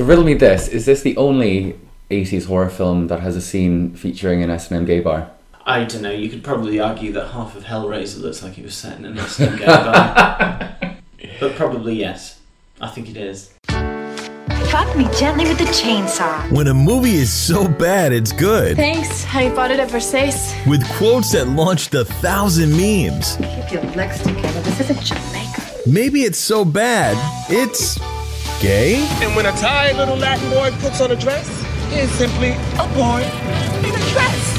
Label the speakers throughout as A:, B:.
A: So riddle me this: Is this the only '80s horror film that has a scene featuring an S&M gay bar?
B: I don't know. You could probably argue that half of Hellraiser looks like it was set in an S and M gay bar. but probably yes. I think it is.
C: Fuck me gently with the chainsaw.
D: When a movie is so bad, it's good.
E: Thanks. I bought it at Versace.
D: With quotes that launched a thousand memes.
C: Keep your legs together. This isn't Jamaica.
D: Maybe it's so bad, it's gay?
F: And when a tired little Latin boy puts on a dress, it's simply a boy in a dress.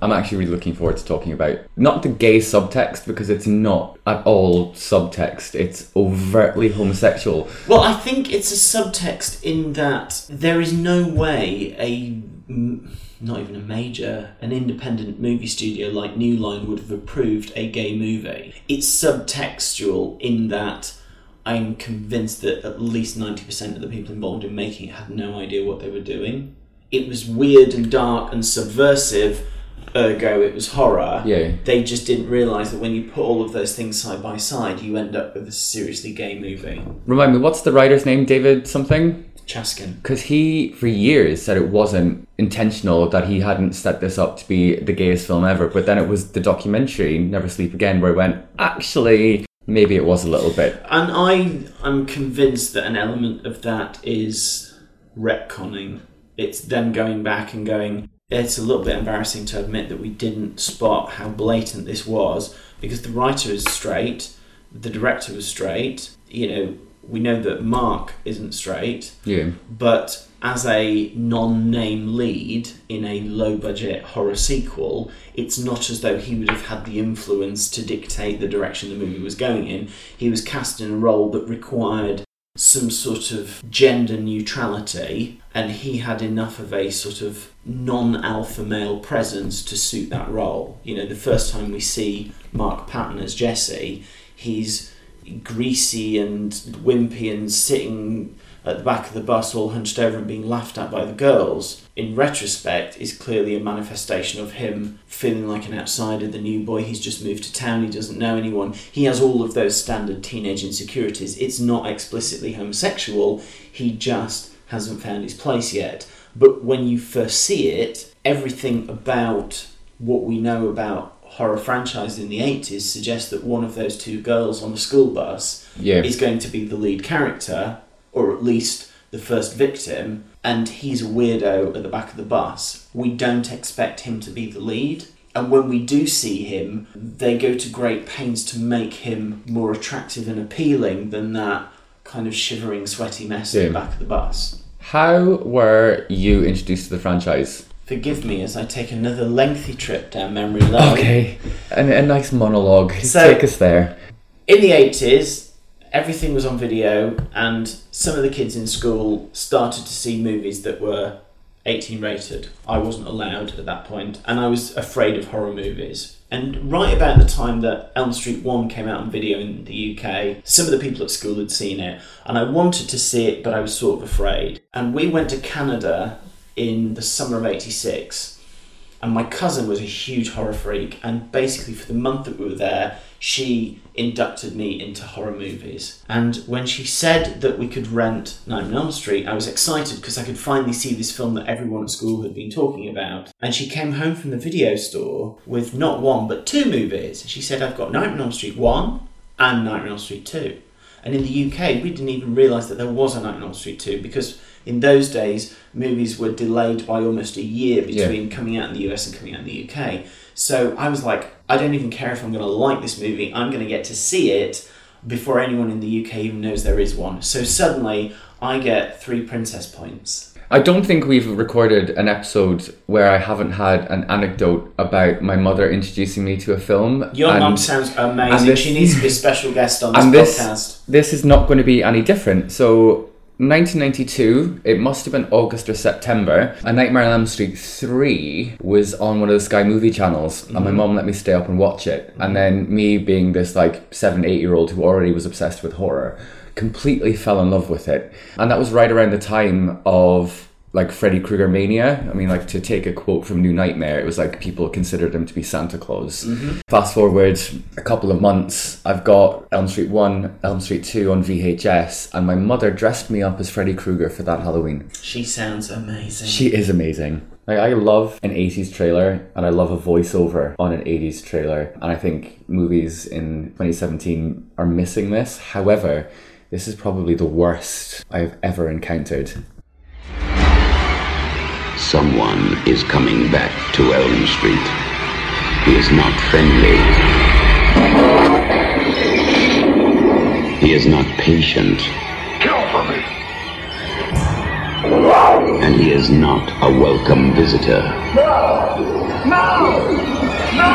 A: I'm actually really looking forward to talking about not the gay subtext because it's not at all subtext. It's overtly homosexual.
B: Well, I think it's a subtext in that there is no way a not even a major, an independent movie studio like New Line would have approved a gay movie. It's subtextual in that I'm convinced that at least 90% of the people involved in making it had no idea what they were doing. It was weird and dark and subversive, ergo it was horror.
A: Yeah.
B: They just didn't realise that when you put all of those things side by side, you end up with a seriously gay movie.
A: Remind me, what's the writer's name? David something?
B: Chaskin.
A: Because he, for years, said it wasn't intentional, that he hadn't set this up to be the gayest film ever. But then it was the documentary, Never Sleep Again, where he went, actually, maybe it was a little bit.
B: And I am convinced that an element of that is retconning. It's them going back and going, it's a little bit embarrassing to admit that we didn't spot how blatant this was because the writer is straight, the director was straight, you know, we know that Mark isn't straight,
A: Yeah.
B: but as a non-name lead in a low-budget horror sequel, it's not as though he would have had the influence to dictate the direction the movie was going in. He was cast in a role that required some sort of gender neutrality, and he had enough of a sort of non-alpha male presence to suit that role. You know, the first time we see Mark Patton as Jesse, he's greasy and wimpy and sitting at the back of the bus all hunched over and being laughed at by the girls in retrospect is clearly a manifestation of him feeling like an outsider the new boy. He's just moved to town. He doesn't know anyone. He has all of those standard teenage insecurities. It's not explicitly homosexual. He just hasn't found his place yet. But when you first see it everything about what we know about horror franchise in the 80s suggests that one of those two girls on the school bus
A: Yeah.
B: is going to be the lead character, or at least the first victim, and he's a weirdo at the back of the bus. We don't expect him to be the lead. And when we do see him, they go to great pains to make him more attractive and appealing than that kind of shivering, sweaty mess at
A: Yeah.
B: the back of the bus.
A: How were you introduced to the franchise?
B: Forgive me as I take another lengthy trip down memory lane.
A: Okay. And a nice monologue.
B: So-
A: Take us there.
B: in the 80s everything was on video and some of the kids in school started to see movies that were 18 rated i wasn't allowed at that point and i was afraid of horror movies and right about the time that elm street 1 came out on video in the uk some of the people at school had seen it and i wanted to see it but i was sort of afraid and we went to canada in the summer of 86 and my cousin was a huge horror freak and basically for the month that we were there she inducted me into horror movies. And when she said that we could rent Nightmare on Elm Street I was excited because I could finally see this film that everyone at school had been talking about. And she came home from the video store with not one but two movies. She said I've got Nightmare on Elm Street 1 and Nightmare on Elm Street 2 and in the UK, we didn't even realise that there was a Nightmare on Elm Street 2 because in those days, movies were delayed by almost a year between coming out in the US and coming out in the UK. So I was like, I don't even care if I'm going to like this movie, I'm going to get to see it before anyone in the UK even knows there is one. So suddenly, I get three princess points.
A: I don't think we've recorded an episode where I haven't had an anecdote about my mother introducing me to a film.
B: Your
A: and-
B: mum sounds amazing.
A: this-
B: she needs to be a special guest on this
A: and this
B: podcast.
A: this is not going to be any different. So 1992, it must have been August or September. A Nightmare on Elm Street 3 was on one of the Sky movie channels, and my mm-hmm. mum let me stay up and watch it. And then me being this like seven, eight year old who already was obsessed with horror, completely fell in love with it. And that was right around the time of like Freddy Krueger mania. I mean, like to take a quote from New Nightmare, it was like people considered him to be Santa Claus. Mm-hmm. Fast forward a couple of months, I've got Elm Street 1, Elm Street 2 on VHS, and my mother dressed me up as Freddy Krueger for that Halloween.
B: She sounds amazing.
A: She is amazing. Like, I love an 80s trailer and I love a voiceover on an 80s trailer. And I think movies in 2017 are missing this. However, this is probably the worst I've ever encountered.
G: Someone is coming back to Elm Street. He is not friendly. He is not patient.
F: Kill for me.
G: And he is not a welcome visitor. No! No! No!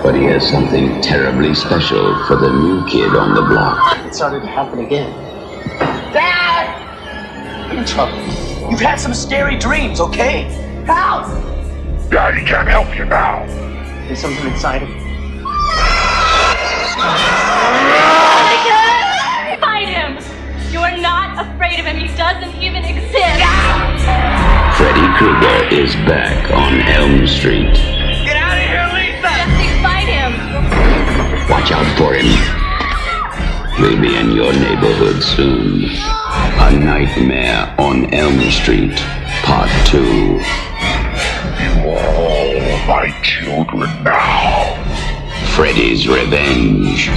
G: But he has something terribly special for the new kid on the block.
H: It started to happen again. Dad! I'm in trouble. You've had some scary dreams, okay? Help!
F: Daddy can't help you now.
H: There's something inside him.
C: Fight him! You are not afraid of him. He doesn't even exist.
G: Freddy Krueger is back on Elm Street.
H: Get out of here, Lisa!
C: Jesse, fight him!
G: Watch out for him. He'll be in your neighborhood soon. A Nightmare on Elm Street, Part 2.
F: You are all my children now.
G: Freddy's Revenge.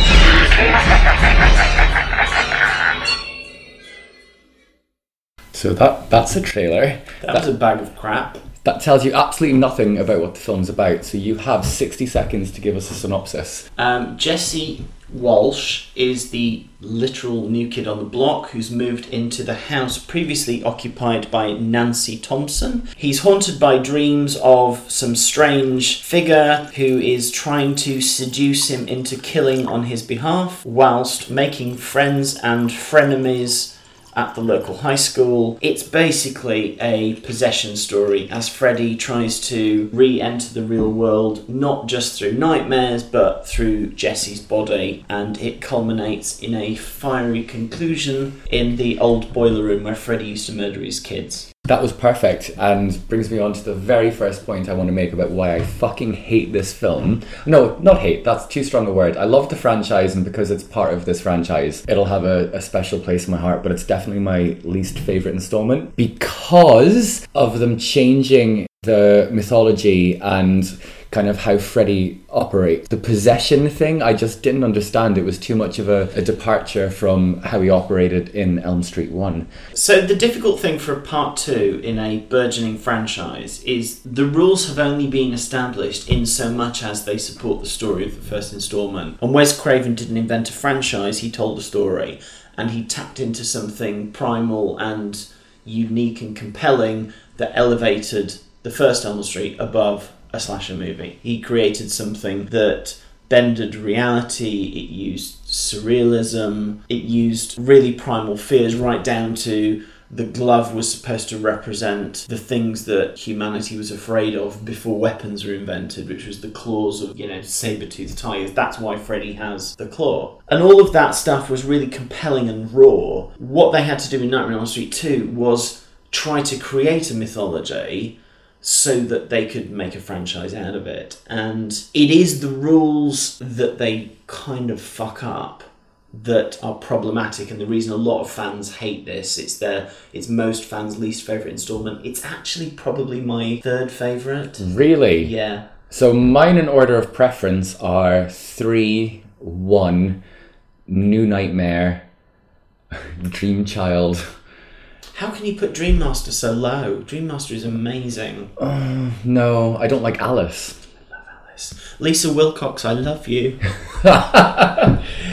A: So that that's a trailer.
B: that was a bag of crap.
A: That tells you absolutely nothing about what the film's about. So you have 60 seconds to give us a synopsis.
B: Um, Jesse Walsh is the literal new kid on the block who's moved into the house previously occupied by Nancy Thompson. He's haunted by dreams of some strange figure who is trying to seduce him into killing on his behalf whilst making friends and frenemies at the local high school. It's basically a possession story as Freddy tries to re enter the real world, not just through nightmares, but through Jesse's body. And it culminates in a fiery conclusion in the old boiler room where Freddy used to murder his kids.
A: That was perfect and brings me on to the very first point I want to make about why I fucking hate this film. No, not hate, that's too strong a word. I love the franchise and because it's part of this franchise, it'll have a, a special place in my heart, but it's definitely my least favourite installment because of them changing the mythology and kind of how Freddy operates. The possession thing, I just didn't understand. It was too much of a, a departure from how he operated in Elm Street 1.
B: So the difficult thing for part two in a burgeoning franchise is the rules have only been established in so much as they support the story of the first installment. And Wes Craven didn't invent a franchise, he told a story. And he tapped into something primal and unique and compelling that elevated the first Elm Street above a slasher movie. He created something that bended reality, it used surrealism, it used really primal fears right down to the glove was supposed to represent the things that humanity was afraid of before weapons were invented, which was the claws of, you know, saber-toothed tigers. That's why Freddy has the claw. And all of that stuff was really compelling and raw. What they had to do in Nightmare on Elm Street 2 was try to create a mythology so that they could make a franchise out of it. And it is the rules that they kind of fuck up that are problematic and the reason a lot of fans hate this it's their it's most fans least favorite installment it's actually probably my third favorite
A: Really?
B: yeah
A: So mine in order of preference are three, one, New Nightmare, Dream Child.
B: How can you put dream master so low dream master is amazing
A: No, I don't like Alice. I love Alice.
B: Lisa Wilcox, I love you.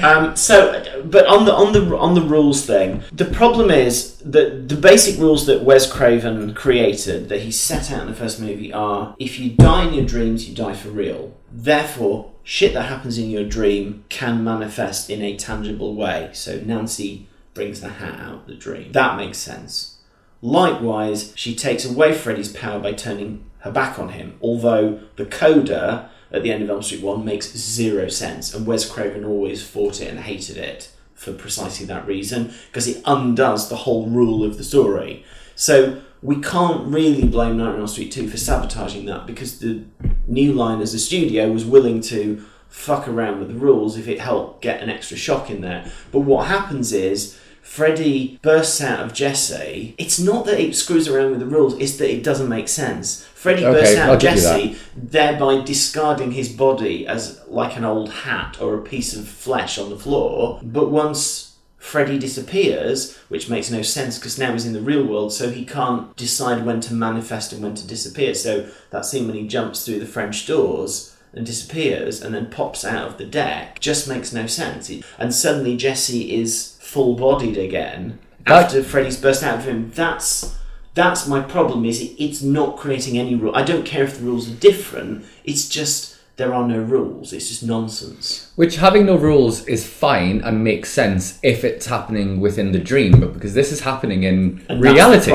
B: um, so, but on the on the on the rules thing, the problem is that the basic rules that Wes Craven created that he set out in the first movie are: if you die in your dreams, you die for real. Therefore, shit that happens in your dream can manifest in a tangible way. So Nancy brings the hat out of the dream. That makes sense. Likewise, she takes away Freddy's power by turning her back on him, although the coda at the end of Elm Street 1 makes zero sense, and Wes Craven always fought it and hated it for precisely that reason because it undoes the whole rule of the story. So we can't really blame Nightmare on Elm Street 2 for sabotaging that because the New Line as a studio was willing to fuck around with the rules if it helped get an extra shock in there. But what happens is Freddy bursts out of Jesse. It's not that it screws around with the rules, it's that it doesn't make sense. Freddy
A: Okay,
B: bursts out
A: I'll
B: of Jesse, thereby discarding his body as like an old hat or a piece of flesh on the floor. But once Freddy disappears, which makes no sense because now he's in the real world, so he can't decide when to manifest and when to disappear. So that scene when he jumps through the French doors and disappears and then pops out of the deck just makes no sense. And suddenly Jesse is full bodied again
A: That-
B: after Freddy's burst out of him. That's that's my problem. Is it, it's not creating any rule. I don't care if the rules are different. It's just there are no rules. It's just nonsense.
A: Which having no rules is fine and makes sense if it's happening within the dream, but because this is happening in
B: And
A: reality,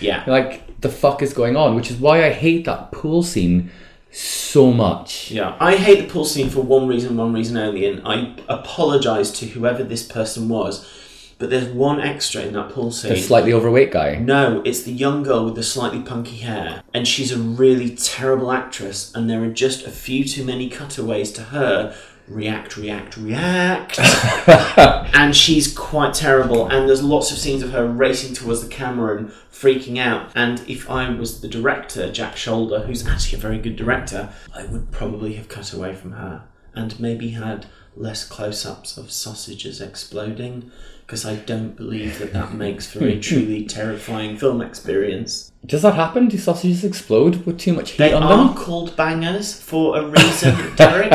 B: yeah.
A: like the fuck is going on? Which is why I hate that pool scene so much.
B: Yeah, I hate the pool scene for one reason, one reason only, and I apologise to whoever this person was. But there's one extra in that pool scene.
A: The slightly overweight guy.
B: No, it's the young girl with the slightly punky hair, and she's a really terrible actress. And there are just a few too many cutaways to her. React, react, react, and she's quite terrible. And there's lots of scenes of her racing towards the camera and freaking out. And if I was the director, Jack Sholder, who's actually a very good director, I would probably have cut away from her and maybe had less close-ups of sausages exploding because I don't believe that that makes for a truly terrifying film experience.
A: Does that happen? Do sausages explode with too much heat
B: They
A: on
B: are
A: them?
B: called bangers for a reason, Derek.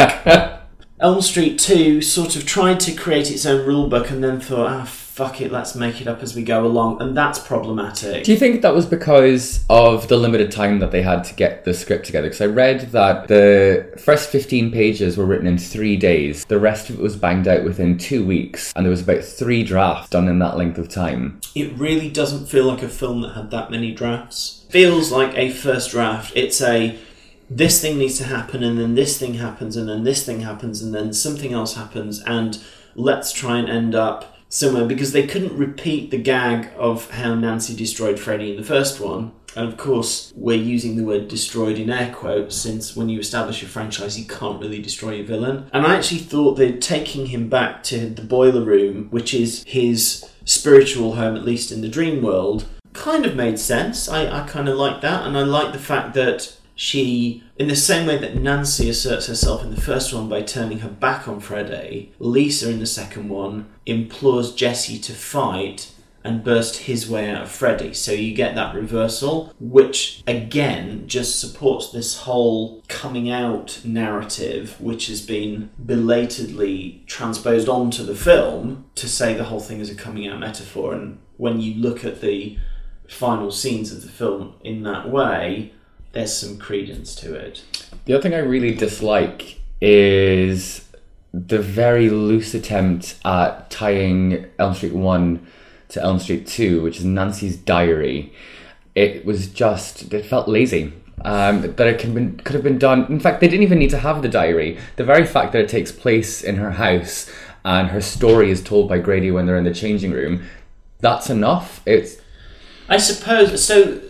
B: Elm Street 2 sort of tried to create its own rulebook and then thought, ah, fuck it, let's make it up as we go along, and that's problematic.
A: Do you think that was because of the limited time that they had to get the script together? Because I read that the first 15 pages were written in three days, the rest of it was banged out within two weeks, and there was about three drafts done in that length of time.
B: It really doesn't feel like a film that had that many drafts. Feels like a first draft. It's a this thing needs to happen, and then this thing happens, and then this thing happens, and then something else happens, and let's try and end up somewhere because they couldn't repeat the gag of how Nancy destroyed Freddy in the first one. And of course, we're using the word destroyed in air quotes since when you establish a franchise, you can't really destroy a villain. And I actually thought that taking him back to the boiler room, which is his spiritual home, at least in the dream world, kind of made sense. I, I kind of like that. And I like the fact that she, in the same way that Nancy asserts herself in the first one by turning her back on Freddy, Lisa in the second one implores Jesse to fight and burst his way out of Freddy. So you get that reversal, which again just supports this whole coming out narrative, which has been belatedly transposed onto the film to say the whole thing is a coming out metaphor. And when you look at the final scenes of the film in that way, there's some credence to it.
A: The other thing I really dislike is the very loose attempt at tying Elm Street 1 to Elm Street 2, which is Nancy's diary. It was just, it felt lazy. Um, that it could, been, could have been done. In fact, they didn't even need to have the diary. The very fact that it takes place in her house and her story is told by Grady when they're in the changing room, that's enough. It's
B: I suppose so.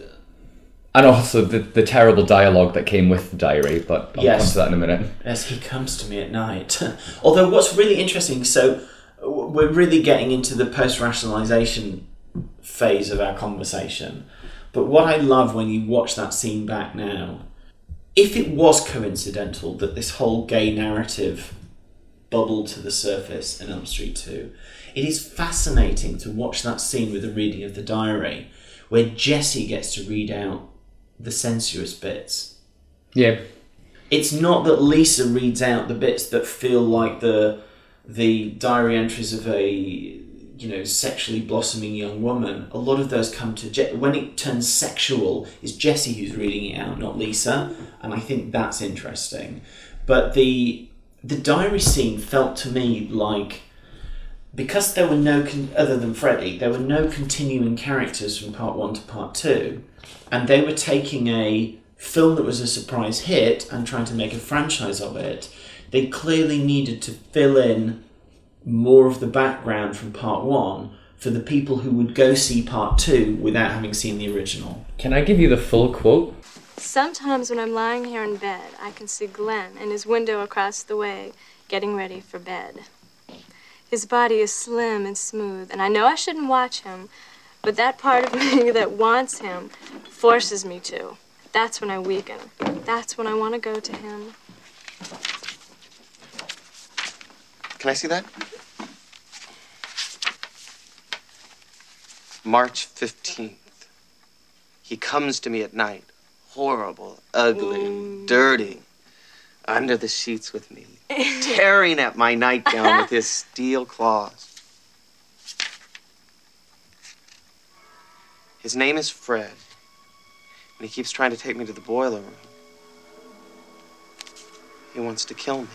A: And also the, the terrible dialogue that came with the diary, but I'll
B: Yes.
A: come to that in a minute.
B: as he comes to me at night. Although, what's really interesting, so we're really getting into the post rationalization phase of our conversation. But what I love when you watch that scene back now, if it was coincidental that this whole gay narrative bubbled to the surface in Elm Street 2, it is fascinating to watch that scene with the reading of the diary, where Jesse gets to read out the sensuous bits
A: Yeah.
B: it's not that Lisa reads out the bits that feel like the the diary entries of a you know sexually blossoming young woman. A lot of those come to Je- when it turns sexual. Is Jesse who's reading it out, not Lisa, and I think that's interesting. But the the diary scene felt to me like because there were no con- other than Freddy, there were no continuing characters from part one to part two, and they were taking a film that was a surprise hit and trying to make a franchise of it. They clearly needed to fill in more of the background from part one for the people who would go see part two without having seen the original.
A: Can I give you the full quote?
E: Sometimes when I'm lying here in bed, I can see Glenn in his window across the way, getting ready for bed. His body is slim and smooth, and I know I shouldn't watch him, but that part of me that wants him forces me to. That's when I weaken. That's when I want to go to him.
I: Can I see that? March 15th. He comes to me at night, horrible, ugly, mm. dirty, under the sheets with me, tearing at my nightgown with his steel claws. His name is Fred, and he keeps trying to take me to the boiler room. He wants to kill me.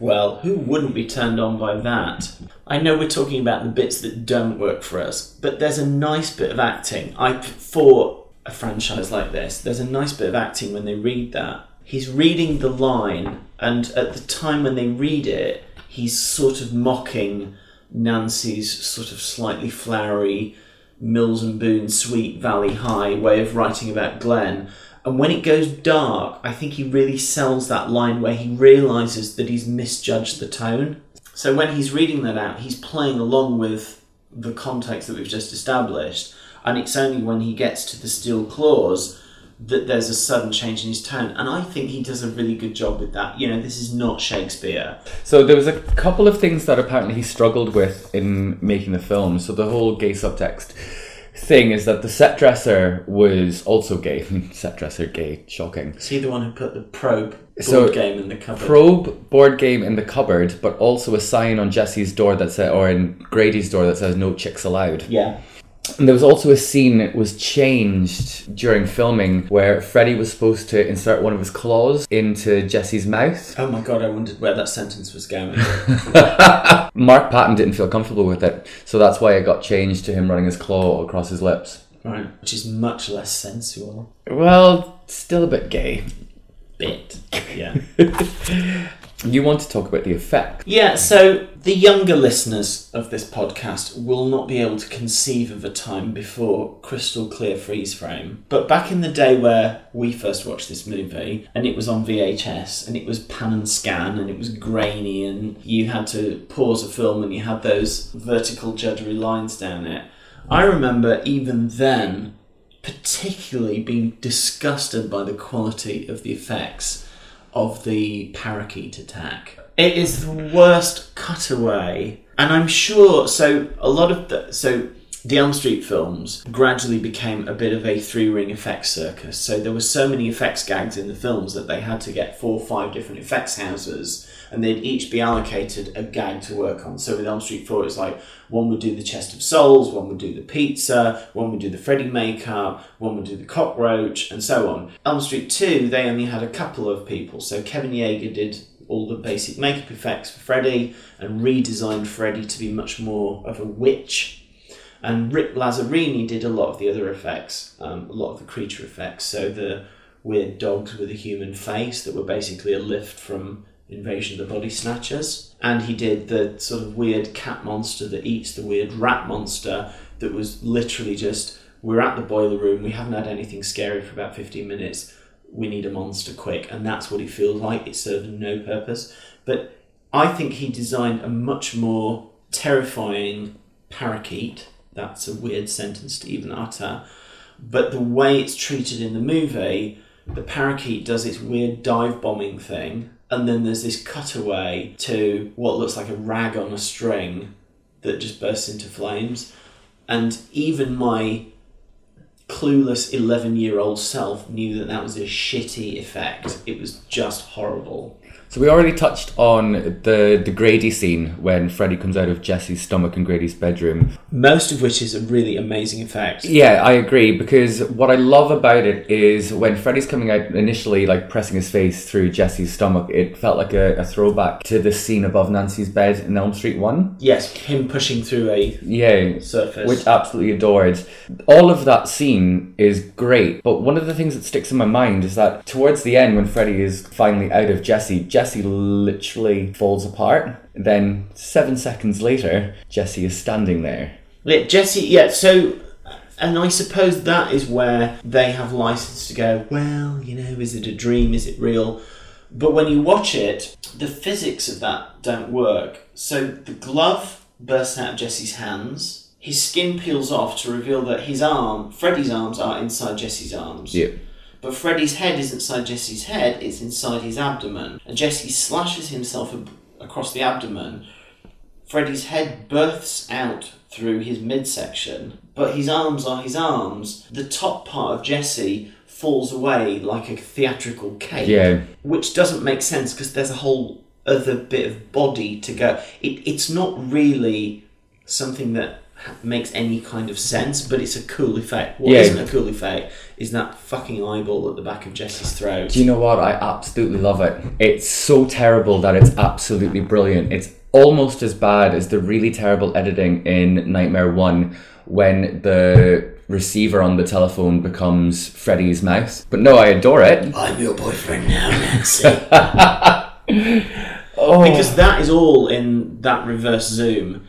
B: Well, who wouldn't be turned on by that? I know we're talking about the bits that don't work for us, but there's a nice bit of acting. I for a franchise like this, there's a nice bit of acting when they read that. He's reading the line, and at the time when they read it, he's sort of mocking Nancy's sort of slightly flowery Mills and Boon Sweet Valley High way of writing about Glenn. And when it goes dark, I think he really sells that line where he realizes that he's misjudged the tone. So when he's reading that out, he's playing along with the context that we've just established. And it's only when he gets to the steel claws that there's a sudden change in his tone. And I think he does a really good job with that. You know, this is not Shakespeare.
A: So there was a couple of things that apparently he struggled with in making the film. So the whole gay subtext thing is that the set dresser was also gay. set dresser gay, shocking.
B: Is he the one who put the probe board
A: So,
B: game in the cupboard?
A: Probe board game in the cupboard, but also a sign on Jesse's door that said, or in Grady's door that says "No chicks allowed."
B: yeah.
A: And there was also a scene that was changed during filming where Freddy was supposed to insert one of his claws into Jesse's mouth.
B: Oh my god, I wondered where that sentence was going.
A: Mark Patton didn't feel comfortable with it, so that's why it got changed to him running his claw across his lips.
B: right. Which is much less sensual.
A: Well, still a bit gay.
B: Bit. Yeah.
A: You want to talk about the effect?
B: Yeah, so the younger listeners of this podcast will not be able to conceive of a time before crystal clear freeze frame. But back in the day where we first watched this movie, and it was on VHS, and it was pan and scan, and it was grainy, and you had to pause a film and you had those vertical juddery lines down it. I remember even then particularly being disgusted by the quality of the effects of the parakeet attack. It is the worst cutaway, and I'm sure. So a lot of the so the Elm Street films gradually became a bit of a three ring effects circus. So there were so many effects gags in the films that they had to get four or five different effects houses, and they'd each be allocated a gag to work on. So with Elm Street Four, it's like one would do the chest of souls, one would do the pizza, one would do the Freddy makeup, one would do the cockroach, and so on. Elm Street Two, they only had a couple of people. So Kevin Yagher did all the basic makeup effects for Freddy and redesigned Freddy to be much more of a witch. And Rick Lazzarini did a lot of the other effects, um, a lot of the creature effects. So the weird dogs with a human face that were basically a lift from Invasion of the Body Snatchers. And he did the sort of weird cat monster that eats the weird rat monster that was literally just we're at the boiler room, we haven't had anything scary for about 15 minutes, we need a monster quick. And that's what he feels like. It served no purpose. But I think he designed a much more terrifying parakeet. That's a weird sentence to even utter. But the way it's treated in the movie, the parakeet does its weird dive bombing thing, and then there's this cutaway to what looks like a rag on a string that just bursts into flames. And even my clueless 11 year old self knew that that was a shitty effect. It was just horrible.
A: So we already touched on the the Grady scene when Freddy comes out of Jesse's stomach in Grady's bedroom.
B: Most of which is a really amazing effect.
A: Yeah, I agree because what I love about it is when Freddy's coming out initially, like pressing his face through Jesse's stomach, it felt like a, a throwback to the scene above Nancy's bed in Elm Street One.
B: Yes, him pushing through a
A: Yeah,
B: surface.
A: which absolutely adored. All of that scene is great, but one of the things that sticks in my mind is that towards the end, when Freddy is finally out of Jesse, Jesse literally falls apart. Then seven seconds later, Jesse is standing there.
B: Yeah, Jesse, yeah, so, and I suppose that is where they have license to go, well, you know, is it a dream? Is it real? But when you watch it, the physics of that don't work. So the glove bursts out of Jesse's hands, his skin peels off to reveal that his arm, Freddy's arms, are inside Jesse's arms.
A: Yeah.
B: But Freddy's head is inside Jesse's head, it's inside his abdomen. And Jesse slashes himself ab- across the abdomen. Freddy's head births out through his midsection, but his arms are his arms. The top part of Jesse falls away like a theatrical cape.
A: Yeah.
B: Which doesn't make sense because there's a whole other bit of body to go. It, it's not really something that ha- makes any kind of sense, but it's a cool effect. What
A: Yeah.
B: not a cool effect is that fucking eyeball at the back of Jesse's throat.
A: Do you know what? I absolutely love it. It's so terrible that it's absolutely brilliant. It's almost as bad as the really terrible editing in Nightmare 1 when the receiver on the telephone becomes Freddy's mouse. But no, I adore it.
B: I'm your boyfriend now, Nancy.
A: Oh.
B: Because that is all in that reverse zoom.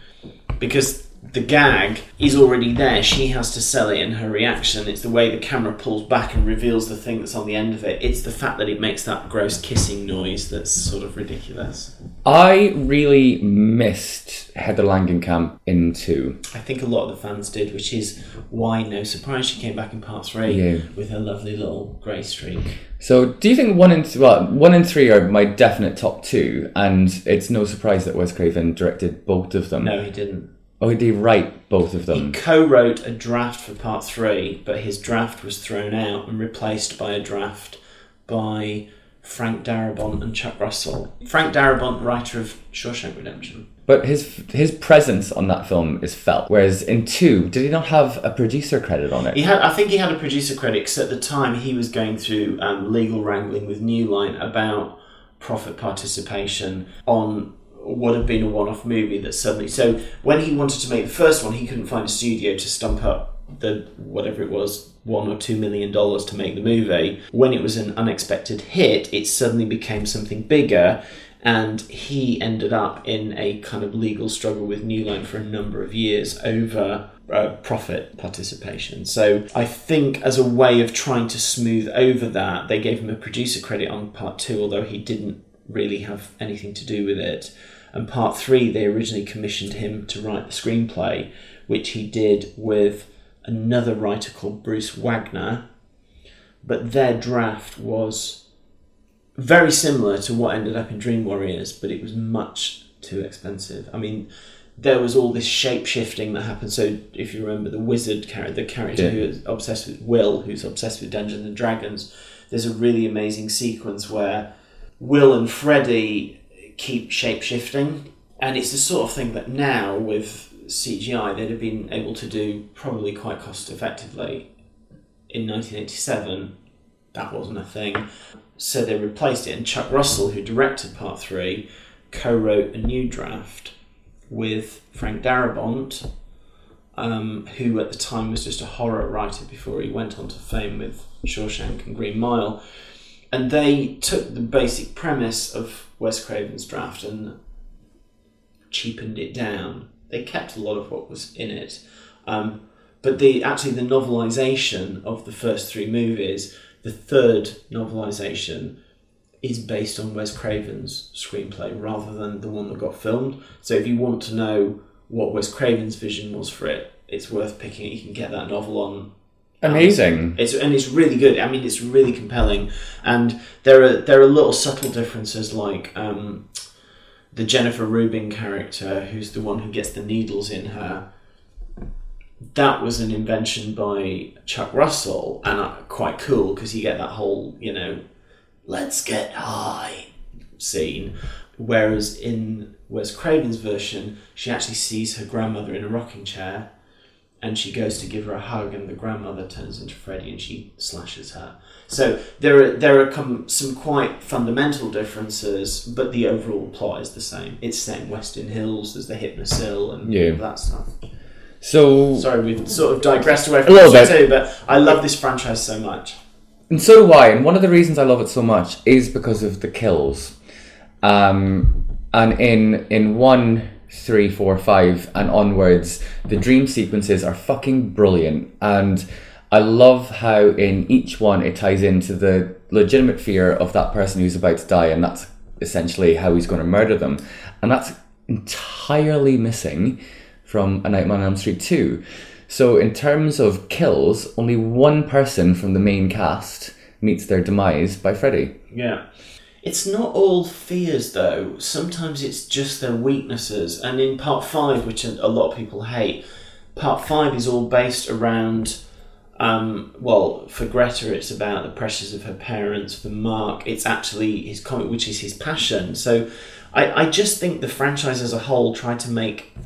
B: Because the gag is already there. She has to sell it in her reaction. It's the way the camera pulls back and reveals the thing that's on the end of it. It's the fact that it makes that gross kissing noise that's sort of ridiculous.
A: I really missed Heather Langenkamp in 2.
B: I think a lot of the fans did, which is why no surprise she came back in part three
A: Yeah.
B: with her lovely little grey streak.
A: So, do you think one and th- well, one and three are my definite top two, and it's no surprise that Wes Craven directed both of them?
B: No, he didn't.
A: Oh, did he write both of them?
B: He co-wrote a draft for part three, but his draft was thrown out and replaced by a draft by Frank Darabont and Chuck Russell. Frank Darabont, writer of Shawshank Redemption.
A: But his his presence on that film is felt. Whereas in two, did he not have a producer credit on it?
B: He had, I think, he had a producer credit 'cause at the time he was going through um, legal wrangling with New Line about profit participation on what have been a one-off movie that suddenly. So when he wanted to make the first one, he couldn't find a studio to stump up the whatever it was one or two million dollars to make the movie. When it was an unexpected hit, it suddenly became something bigger. And he ended up in a kind of legal struggle with New Line for a number of years over uh, profit participation. So I think as a way of trying to smooth over that, they gave him a producer credit on part two, although he didn't really have anything to do with it. And part three, they originally commissioned him to write the screenplay, which he did with another writer called Bruce Wagner. But their draft was very similar to what ended up in Dream Warriors, but it was much too expensive. I mean, there was all this shape shifting that happened. So if you remember the wizard character, the character
A: Yeah.
B: who is obsessed with Will, who's obsessed with Dungeons and Dragons, there's a really amazing sequence where Will and Freddy keep shape shifting, and it's the sort of thing that now with CGI they'd have been able to do probably quite cost effectively. In 1987, that wasn't a thing. So they replaced it, and Chuck Russell, who directed Part 3, co wrote a new draft with Frank Darabont, um, who at the time was just a horror writer before he went on to fame with Shawshank and Green Mile. And they took the basic premise of Wes Craven's draft and cheapened it down. They kept a lot of what was in it. Um, but the actually the novelization of the first three movies, the third novelization, is based on Wes Craven's screenplay rather than the one that got filmed. So if you want to know what Wes Craven's vision was for it, it's worth picking. You can get that novel on
A: Amazing.
B: it's and it's really good. I mean, it's really compelling, and there are there are little subtle differences like um, the Jennifer Rubin character, who's the one who gets the needles in her. That was an invention by Chuck Russell, and uh, quite cool because you get that whole you know, let's get high scene, whereas in Wes Craven's version, she actually sees her grandmother in a rocking chair, and she goes to give her a hug, and the grandmother turns into Freddy and she slashes her. So there are there are com- some quite fundamental differences, but the overall plot is the same. It's set in Westin Hills. There's the Hypnocil and
A: Yeah.
B: all that stuff.
A: So
B: Sorry, we've sort of digressed away from
A: A little
B: this
A: bit.
B: too, but I love this franchise so much.
A: And so do I. And one of the reasons I love it so much is because of the kills. Um, and in in one, three, four, five, and onwards, the dream sequences are fucking brilliant. And I love how in each one it ties into the legitimate fear of that person who's about to die, and that's essentially how he's going to murder them. And that's entirely missing from A Nightmare on Elm Street 2. So, in terms of kills, only one person from the main cast meets their demise by Freddy.
B: Yeah. It's not all fears though. Sometimes it's just their weaknesses. And in part five, which a lot of people hate, part five is all based around. Um, well, for Greta, it's about the pressures of her parents. For Mark, it's actually his comic, which is his passion. So, I, I just think the franchise as a whole tried to make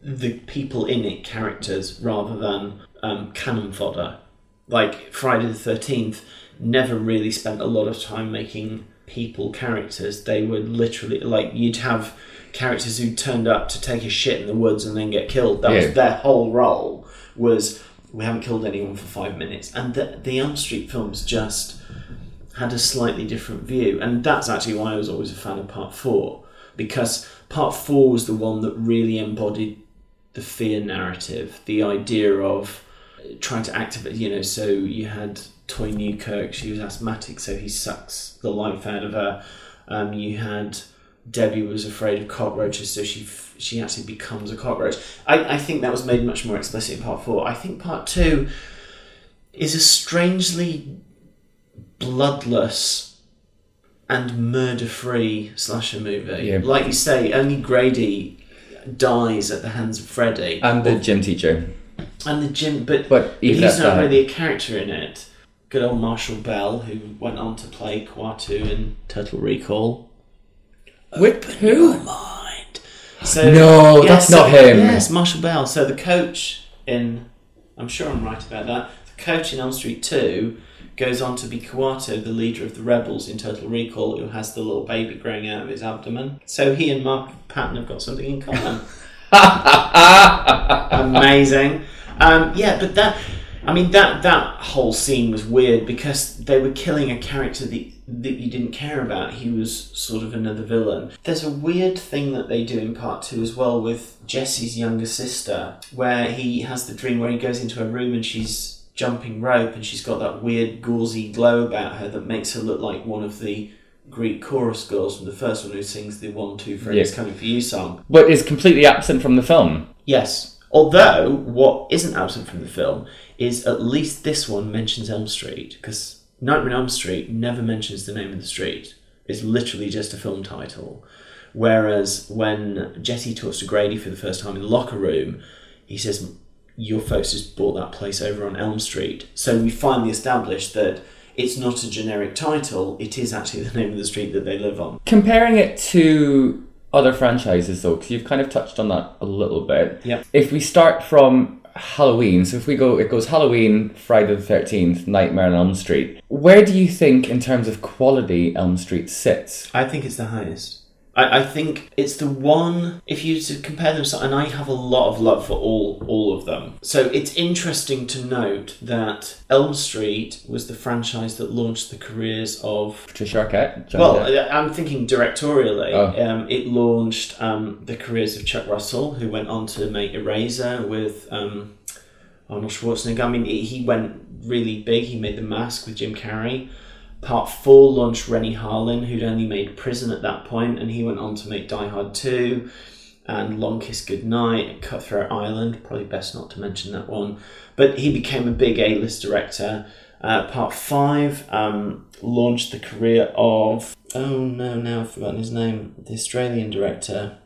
B: the people in it characters rather than um, cannon fodder. Like Friday the Thirteenth never really spent a lot of time making people characters. They were literally like you'd have characters who turned up to take a shit in the woods and then get killed. That
A: Yeah.
B: was their whole role. Was we haven't killed anyone for five minutes, and the the Elm Street films just had a slightly different view, and that's actually why I was always a fan of Part Four because Part Four was the one that really embodied the fear narrative, the idea of trying to activate, you know, so you had Toy Newkirk, she was asthmatic, so he sucks the life out of her. Um, you had Debbie was afraid of cockroaches, so she f- she actually becomes a cockroach. I, I think that was made much more explicit in part four. I think part two is a strangely bloodless and murder-free slasher movie.
A: Yeah.
B: Like you say, only Grady dies at the hands of Freddy
A: And the gym teacher.
B: and the gym, but,
A: But
B: he's not really a character in it. Good old Marshall Bell, who went on to play Kuato in Total Recall.
A: With who?
B: Mind. So
A: No, that's not him.
B: Yes, Marshall Bell. So the coach in, I'm sure I'm right about that. The coach in Elm Street Two goes on to be Kuato, the leader of the rebels in Total Recall, who has the little baby growing out of his abdomen. So he and Mark Patton have got something in common. Amazing. Um, yeah, but that, I mean, that that whole scene was weird because they were killing a character that that you didn't care about. He was sort of another villain. There's a weird thing that they do in part two as well with Jesse's younger sister, where he has the dream where he goes into a room and she's jumping rope and she's got that weird gauzy glow about her that makes her look like one of the Greek chorus girls from the first one who sings the one two Freddy's
A: Yeah.
B: coming for you song.
A: But is completely absent from the film.
B: Yes. Although, what isn't absent from the film is at least this one mentions Elm Street, because Nightmare on Elm Street never mentions the name of the street. It's literally just a film title. Whereas when Jesse talks to Grady for the first time in the locker room, he says, Your folks just bought that place over on Elm Street. So we finally established that it's not a generic title, it is actually the name of the street that they live on.
A: Comparing it to other franchises, though, because you've kind of touched on that a little bit.
B: Yep.
A: If we start from Halloween, so if we go, it goes Halloween, Friday the 13th, Nightmare on Elm Street. Where do you think, in terms of quality, Elm Street sits?
B: I think it's the highest. I, I think it's the one. If you to compare them, so- and I have a lot of love for all all of them. So it's interesting to note that Elm Street was the franchise that launched the careers of.
A: Patricia Arquette? Johnny
B: Well,
A: Depp?
B: I'm thinking directorially.
A: Oh.
B: Um, it launched um, the careers of Chuck Russell, who went on to make Eraser with um, Arnold Schwarzenegger. I mean, he went really big. He made The Mask with Jim Carrey. Part four launched Renny Harlin, who'd only made Prison at that point, and he went on to make Die Hard 2 and Long Kiss Goodnight Cutthroat Island. Probably best not to mention that one. But he became a big A list director. Uh, part five um, launched the career of, oh no, now I've forgotten his name, the Australian director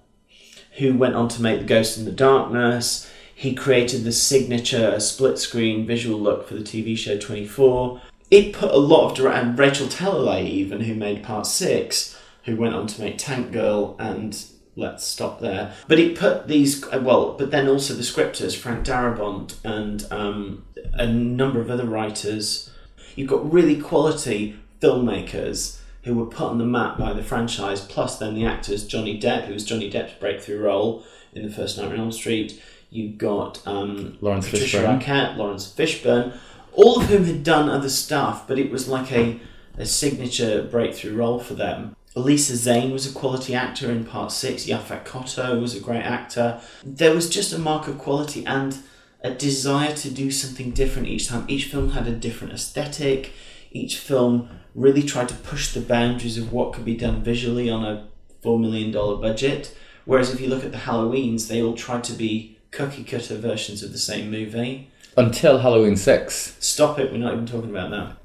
B: who went on to make The Ghost in the Darkness. He created the signature split screen visual look for the TV show 24. It put a lot of direct, and Rachel Talalay, even, who made part six, who went on to make Tank Girl and Let's Stop There. But it put these, uh, well, but then also the scripters, Frank Darabont and um, a number of other writers. You've got really quality filmmakers who were put on the map by the franchise, plus then the actors, Johnny Depp, who was Johnny Depp's breakthrough role in the first Nightmare on Elm Street. You've got um,
A: Laurence
B: Patricia
A: Fishburne.
B: Arquette, Laurence Fishburne, all of whom had done other stuff, but it was like a, a signature breakthrough role for them. Lisa Zane was a quality actor in part six. Yaphet Kotto was a great actor. There was just a mark of quality and a desire to do something different each time. Each film had a different aesthetic. Each film really tried to push the boundaries of what could be done visually on a $4 million budget. Whereas if you look at the Halloweens, they all tried to be cookie cutter versions of the same movie.
A: Until Halloween 6.
B: Stop it, we're not even talking about that.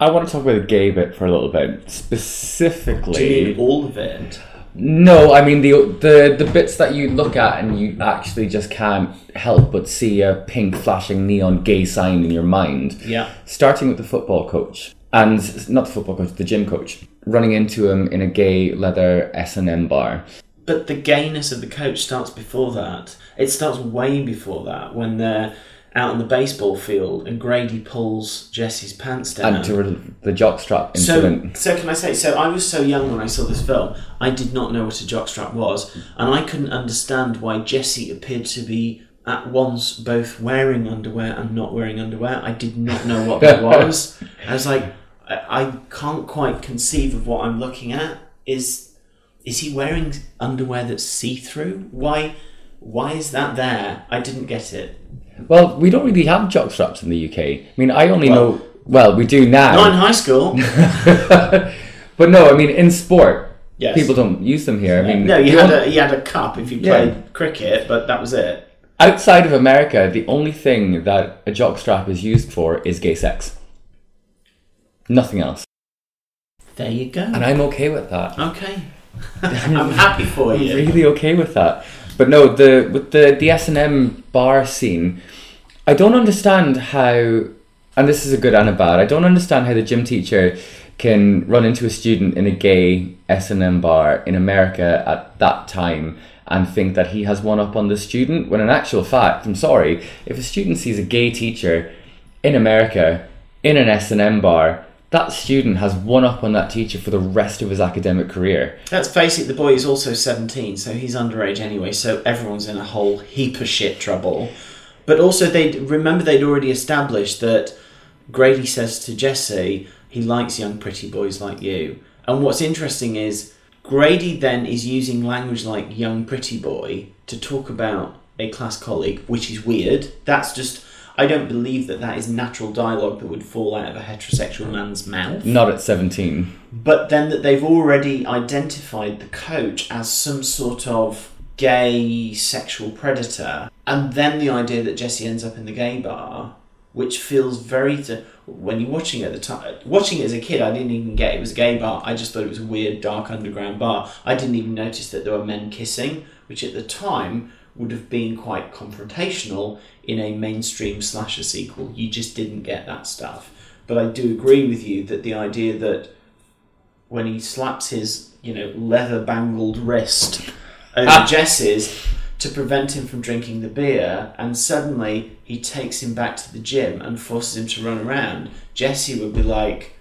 A: I want to talk about the gay bit for a little bit.
B: Do
A: Specifically.
B: you mean all of it?
A: No, I mean the the the bits that you look at and you actually just can't help but see a pink flashing neon gay sign in your mind.
B: Yeah.
A: Starting with the football coach and not the football coach, the gym coach, running into him in a gay leather S and M bar.
B: But the gayness of the coach starts before that. It starts way before that when they're out on the baseball field and Grady pulls Jesse's pants down.
A: And to the jockstrap
B: So, so can I say? So I was so young when I saw this film. I did not know what a jockstrap was, and I couldn't understand why Jesse appeared to be at once both wearing underwear and not wearing underwear. I did not know what that was. I was like, I, I can't quite conceive of what I'm looking at. Is is he wearing underwear that's see through? Why? Why is that there? I didn't get it.
A: Well, we don't really have jockstraps in the UK. I mean, I only
B: Well-
A: know. Well, we do now.
B: Not in high school.
A: but no, I mean, in sport,
B: Yes.
A: people don't use them here. I mean,
B: no, you had a you had a cup if you
A: Yeah.
B: played cricket, but that was it.
A: outside of America, the only thing that a jockstrap is used for is gay sex. Nothing else.
B: There you go.
A: And I'm okay with that.
B: Okay. I'm happy for you.
A: I'm really okay with that. But no, the with the the S and M bar scene, I don't understand how. And this is a good and a bad. I don't understand how the gym teacher can run into a student in a gay S and M bar in America at that time and think that he has one up on the student. When in actual fact, I'm sorry, if a student sees a gay teacher in America in an S and M bar, that student has one up on that teacher for the rest of his academic career.
B: Let's face it, the boy is also 17, so he's underage anyway, so everyone's in a whole heap of shit trouble. But also, they remember they'd already established that Grady says to Jesse, he likes young pretty boys like you. And what's interesting is, Grady then is using language like young pretty boy to talk about a class colleague, which is weird. That's just. I don't believe that that is natural dialogue that would fall out of a heterosexual man's mouth
A: Not at 17.
B: but then that they've already identified the coach as some sort of gay sexual predator, and then the idea that Jesse ends up in the gay bar, which feels very. Th- when you're watching it at the time, watching it as a kid, I didn't even get it was a gay bar. I just thought it was a weird, dark underground bar. I didn't even notice that there were men kissing, which at the time would have been quite confrontational in a mainstream slasher sequel. You just didn't get that stuff. But I do agree with you that the idea that when he slaps his, you know, leather bangled wrist over Jess's to prevent him from drinking the beer, and suddenly he takes him back to the gym and forces him to run around, Jesse would be like,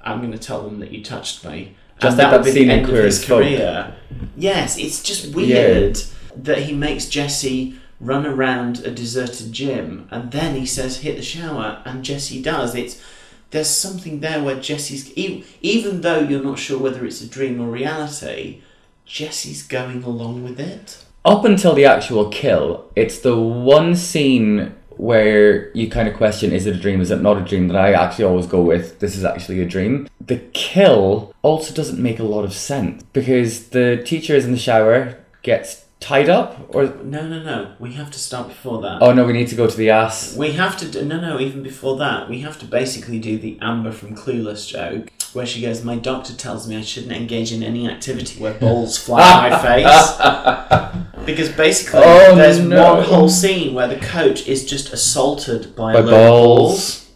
B: I'm going to tell them that you touched me.
A: Just
B: and that would be the end of his career. Yes, it's just weird that he makes Jesse run around a deserted gym and then he says hit the shower and Jesse does. It's there's something there where Jesse's even though you're not sure whether it's a dream or reality, Jesse's going along with it.
A: Up until the actual kill, it's the one scene where you kind of question is it a dream, is it not a dream, that I actually always go with this is actually a dream. The kill also doesn't make a lot of sense because the teacher is in the shower, gets tied up, or.
B: No, no, no. We have to start before that.
A: Oh no, we need to go to the ass.
B: We have to do, no, no, even before that, we have to basically do the Amber from Clueless joke where she goes, My doctor tells me I shouldn't engage in any activity where balls fly in my face. Because basically,
A: Oh,
B: there's
A: no.
B: one whole scene where the coach is just assaulted by,
A: By
B: of
A: balls.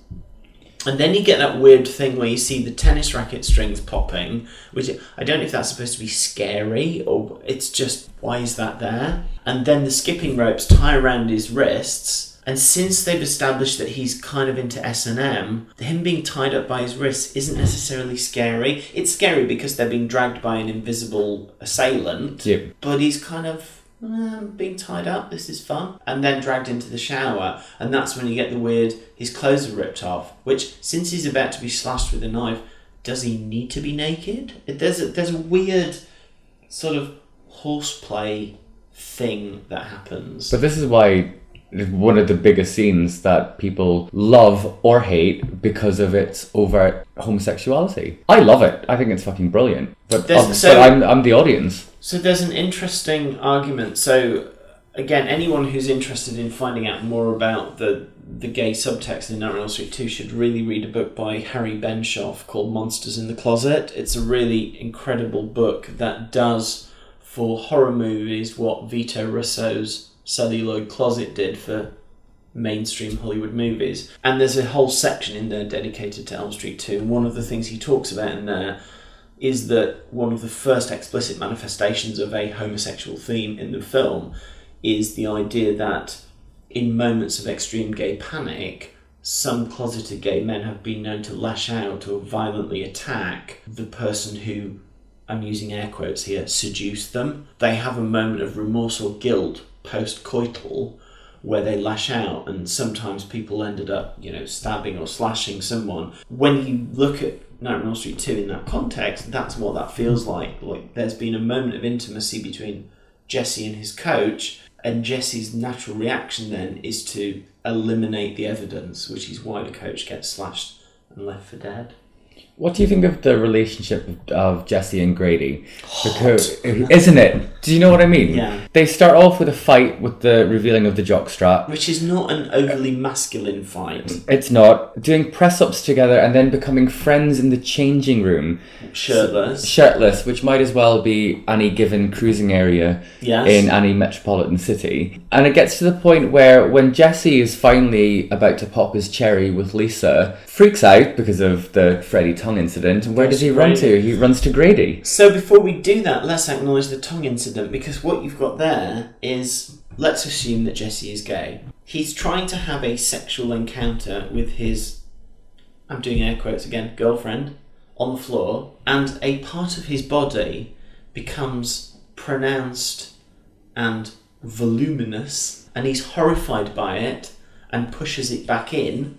B: And then you get that weird thing where you see the tennis racket strings popping, which I don't know if that's supposed to be scary or it's just why is that there? And then the skipping ropes tie around his wrists. And since they've established that he's kind of into S and M, him being tied up by his wrists isn't necessarily scary. It's scary because they're being dragged by an invisible assailant.
A: Yep.
B: But he's kind of um, being tied up. This is fun, and then dragged into the shower, and that's when you get the weird. His clothes are ripped off. Which, since he's about to be slashed with a knife, does he need to be naked? There's a, there's a weird sort of horseplay thing that happens.
A: But this is why one of the biggest scenes that people love or hate because of its overt homosexuality. I love it. I think it's fucking brilliant. But, um,
B: so-
A: but I'm, I'm the audience.
B: So there's an interesting argument. So again, anyone who's interested in finding out more about the the gay subtext in Nightmare on Elm Street 2 should really read a book by Harry Benshoff called Monsters in the Closet. It's a really incredible book that does for horror movies what Vito Russo's Celluloid Closet did for mainstream Hollywood movies. And there's a whole section in there dedicated to Elm Street 2. And one of the things he talks about in there is that one of the first explicit manifestations of a homosexual theme in the film is the idea that in moments of extreme gay panic, some closeted gay men have been known to lash out or violently attack the person who, I'm using air quotes here, seduced them. They have a moment of remorse or guilt post coital where they lash out and sometimes people ended up you know stabbing or slashing someone when you look at Nightmare on Street 2 in that context that's what that feels like. Like there's been a moment of intimacy between Jesse and his coach and Jesse's natural reaction then is to eliminate the evidence which is why the coach gets slashed and left for dead
A: What do you think of the relationship of, Jesse and Grady? Because, isn't it? Do you know what I mean?
B: Yeah.
A: They start off with a fight with the revealing of the jockstrap.
B: which is not an overly masculine fight
A: It's not. Doing press ups together and then becoming friends in the changing room.
B: shirtless
A: Shirtless, which might as well be any given cruising area
B: Yes.
A: in any metropolitan city. And it gets to the point where when Jesse is finally about to pop his cherry with Lisa, freaks out because of the Freddy tongue incident. And where does he run to? He runs to Grady.
B: So before we do that, let's acknowledge the tongue incident because what you've got there is let's assume that Jesse is gay. He's trying to have a sexual encounter with his I'm doing air quotes again, girlfriend on the floor, and a part of his body becomes pronounced and voluminous, and he's horrified by it and pushes it back in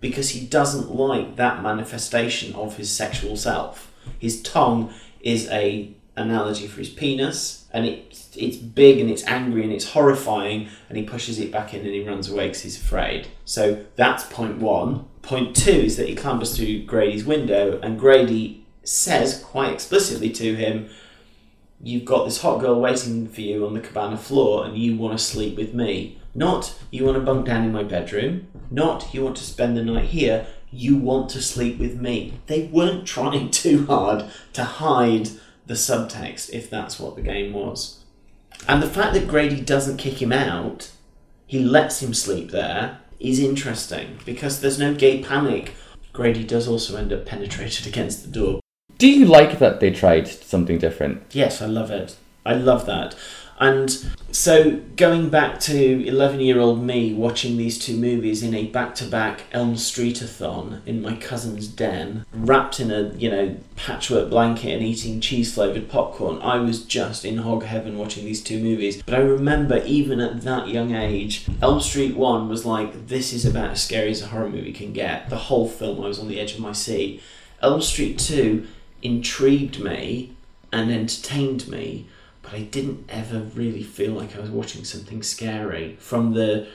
B: because he doesn't like that manifestation of his sexual self. His tongue is a analogy for his penis, and it, it's big and it's angry and it's horrifying, and he pushes it back in and he runs away because he's afraid. So that's point one. Point two is that he clambers through Grady's window, and Grady says quite explicitly to him, You've got this hot girl waiting for you on the cabana floor, and you want to sleep with me. Not you want to bunk down in my bedroom. Not you want to spend the night here. You want to sleep with me. They weren't trying too hard to hide the subtext, if that's what the game was. And the fact that Grady doesn't kick him out, he lets him sleep there, is interesting because there's no gay panic. Grady does also end up penetrated against the door.
A: Do you like that they tried something different?
B: Yes, I love it. I love that. And so going back to 11 year old me watching these two movies in a back to back Elm Street-a-thon in my cousin's den, wrapped in a, you know, patchwork blanket and eating cheese flavoured popcorn, I was just in hog heaven watching these two movies. But I remember even at that young age, Elm Street 1 was like, this is about as scary as a horror movie can get. The whole film I was on the edge of my seat. Elm Street 2 intrigued me and entertained me, but I didn't ever really feel like I was watching something scary. From the,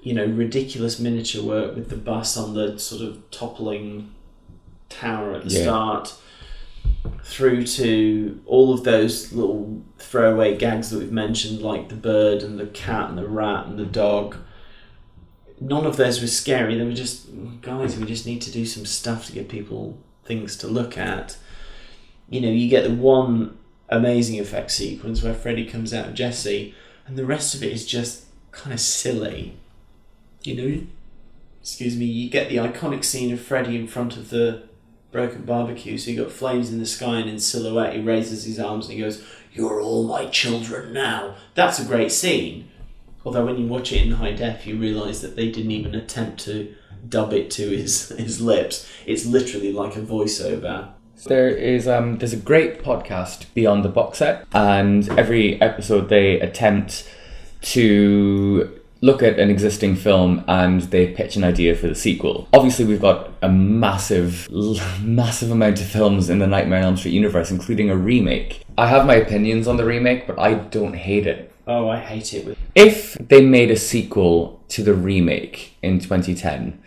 B: you know, ridiculous miniature work with the bus on the sort of toppling tower at the
A: Yeah.
B: start, through to all of those little throwaway gags that we've mentioned, like the bird and the cat and the rat and the dog. None of those were scary. They were just, guys, we just need to do some stuff to give people things to look at you know, you get the one amazing effect sequence where Freddy comes out of Jesse, and the rest of it is just kind of silly. You know, excuse me, you get the iconic scene of Freddy in front of the broken barbecue. So you got flames in the sky, and in silhouette, he raises his arms and he goes, "You're all my children now." That's a great scene. Although when you watch it in high def, you realise that they didn't even attempt to dub it to his his lips. It's literally like a voiceover.
A: There is um there's a great podcast beyond the box set and every episode they attempt to look at an existing film and they pitch an idea for the sequel. Obviously we've got a massive massive amount of films in the Nightmare on Elm Street universe including a remake. I have my opinions on the remake but I don't hate it.
B: Oh, I hate it.
A: If they made a sequel to the remake in 2010,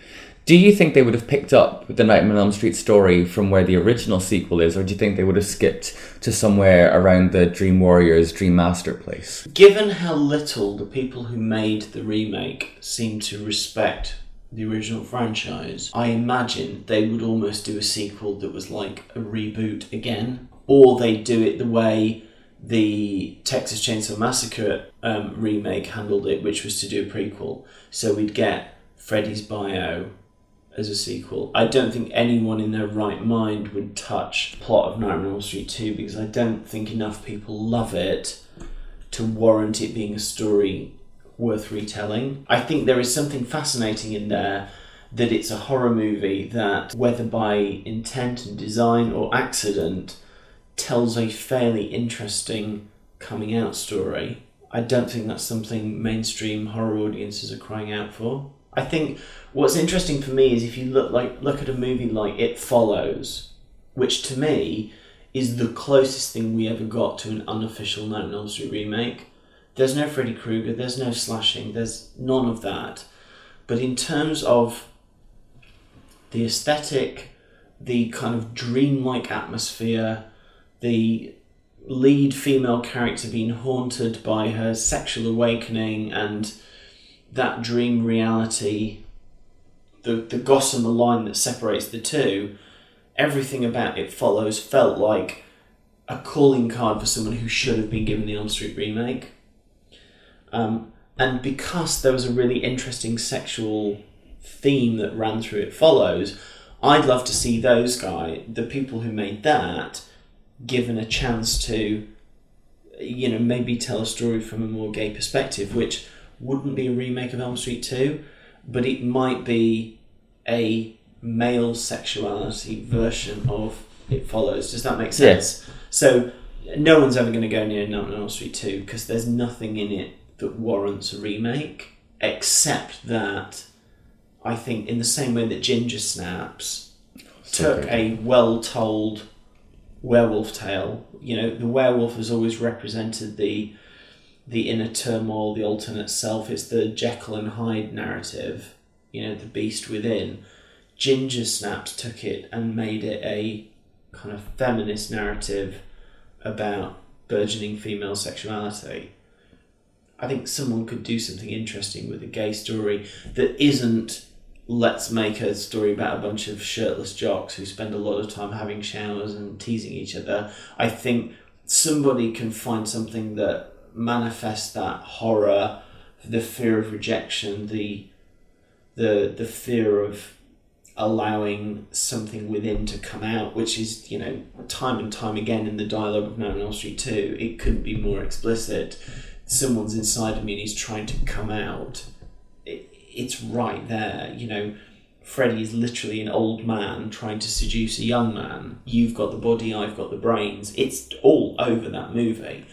A: do you think they would have picked up the Nightmare on Elm Street story from where the original sequel is, or do you think they would have skipped to somewhere around the Dream Warriors, Dream Master place?
B: Given how little the people who made the remake seem to respect the original franchise, I imagine they would almost do a sequel that was like a reboot again, or they'd do it the way the Texas Chainsaw Massacre um, remake handled it, which was to do a prequel. So we'd get Freddy's bio as a sequel. I don't think anyone in their right mind would touch the plot of Nightmare on Elm Street 2 because I don't think enough people love it to warrant it being a story worth retelling. I think there is something fascinating in there that it's a horror movie that, whether by intent and design or accident, tells a fairly interesting coming out story. I don't think that's something mainstream horror audiences are crying out for. I think what's interesting for me is if you look like look at a movie like It Follows, which to me is the closest thing we ever got to an unofficial Nightmare on Elm Street remake. There's no Freddy Krueger, there's no slashing, there's none of that. But in terms of the aesthetic, the kind of dreamlike atmosphere, the lead female character being haunted by her sexual awakening and that dream reality, the, the gossamer line that separates the two, everything about it follows felt like a calling card for someone who should have been given the Elm Street remake. Um, and because there was a really interesting sexual theme that ran through it follows, I'd love to see those guys, the people who made that, given a chance to, you know, maybe tell a story from a more gay perspective, which wouldn't be a remake of Elm Street 2, but it might be a male sexuality version of It Follows. Does that make sense?
A: Yes.
B: So no one's ever going to go near Nightmare on Elm Street 2 because there's nothing in it that warrants a remake, except that I think in the same way that Ginger Snaps
A: So
B: took
A: good.
B: a well-told werewolf tale. You know, the werewolf has always represented the the inner turmoil, the alternate self. It's the Jekyll and Hyde narrative. You know, the beast within. Ginger Snaps took it and made it a kind of feminist narrative about burgeoning female sexuality. I think someone could do something interesting with a gay story that isn't let's make a story about a bunch of shirtless jocks who spend a lot of time having showers and teasing each other. I think somebody can find something that manifests that horror, the fear of rejection, the the the fear of allowing something within to come out, which is, you know, time and time again in the dialogue of Nightmare on Elm Street 2, it couldn't be more explicit. Someone's inside of me and he's trying to come out. It, it's right there, you know. Freddy is literally an old man trying to seduce a young man. You've got the body, I've got the brains. It's all over that movie.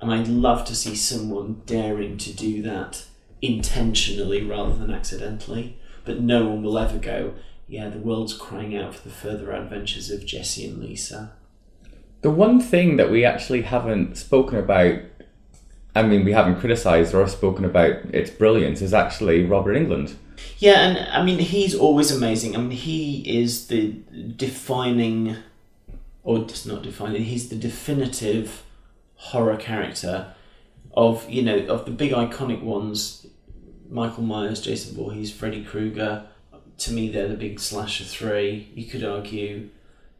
B: And I'd love to see someone daring to do that intentionally rather than accidentally. But no one will ever go, yeah, the world's crying out for the further adventures of Jesse and Lisa.
A: The one thing that we actually haven't spoken about, I mean, we haven't criticised or spoken about its brilliance, is actually Robert Englund.
B: Yeah, and I mean, he's always amazing. I mean, he is the defining, or just not defining, he's the definitive horror character of, you know, of the big iconic ones Michael Myers, Jason Voorhees, Freddy Krueger. To me, they're the big slasher three. You could argue